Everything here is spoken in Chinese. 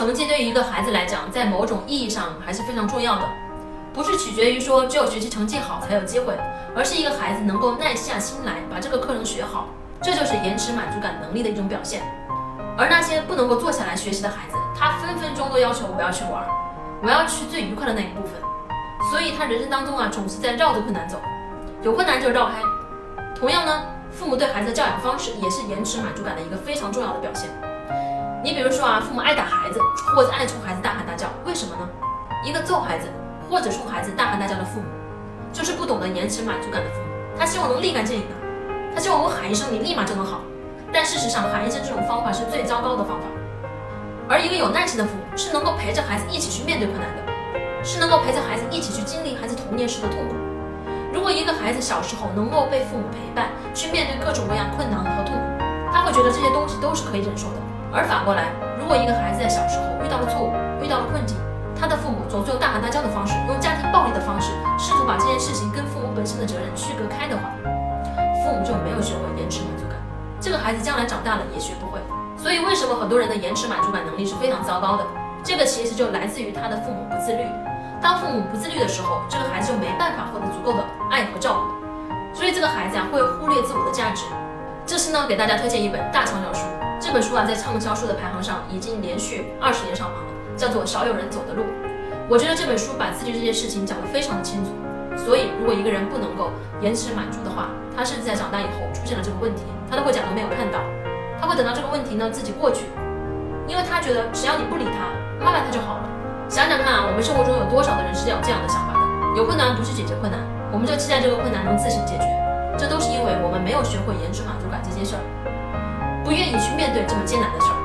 成绩对于一个孩子来讲，在某种意义上还是非常重要的，不是取决于说只有学习成绩好才有机会，而是一个孩子能够耐下心来把这个课程学好，这就是延迟满足感能力的一种表现。而那些不能够坐下来学习的孩子，他分分钟都要求我要去玩，我要去最愉快的那一部分，所以他人生当中啊总是在绕着困难走，有困难就绕开。同样呢，父母对孩子的教养方式也是延迟满足感的一个非常重要的表现。你比如说啊，父母爱打孩子，或者爱冲孩子大喊大叫，为什么呢？一个揍孩子或者冲孩子大喊大叫的父母，就是不懂得延迟满足感的父母。他希望能立竿见影的，他希望我喊一声，你立马就能好。但事实上，喊一声这种方法是最糟糕的方法。而一个有耐心的父母，是能够陪着孩子一起去面对困难的，是能够陪着孩子一起去经历孩子童年时的痛苦。如果一个孩子小时候能够被父母陪伴，去面对各种各样困难和痛苦，他会觉得这些东西都是可以忍受的。而反过来，如果一个孩子在小时候遇到了错误，遇到了困境，他的父母总是用大喊大叫的方式，用家庭暴力的方式，试图把这件事情跟父母本身的责任区隔开的话，父母就没有学会延迟满足感，这个孩子将来长大了也学不会。所以，为什么很多人的延迟满足感能力是非常糟糕的？这个其实就来自于他的父母不自律。当父母不自律的时候，这个孩子就没办法获得足够的爱和照顾，所以这个孩子啊会忽略自我的价值。这次呢，给大家推荐一本大畅销书。这本书啊，在畅销书的排行上已经连续二十年上榜了，叫做《少有人走的路》。我觉得这本书把自律这件事情讲得非常的清楚。所以，如果一个人不能够延迟满足的话，他甚至在长大以后出现了这个问题，他都会假装没有看到，他会等到这个问题呢自己过去，因为他觉得只要你不理他，慢慢他就好了。想想看啊，我们生活中有多少的人是有这样的想法的？有困难不去解决困难，我们就期待这个困难能自行解决，这都是因为我们没有学会延迟满足感这件事儿。你去面对这么艰难的事儿。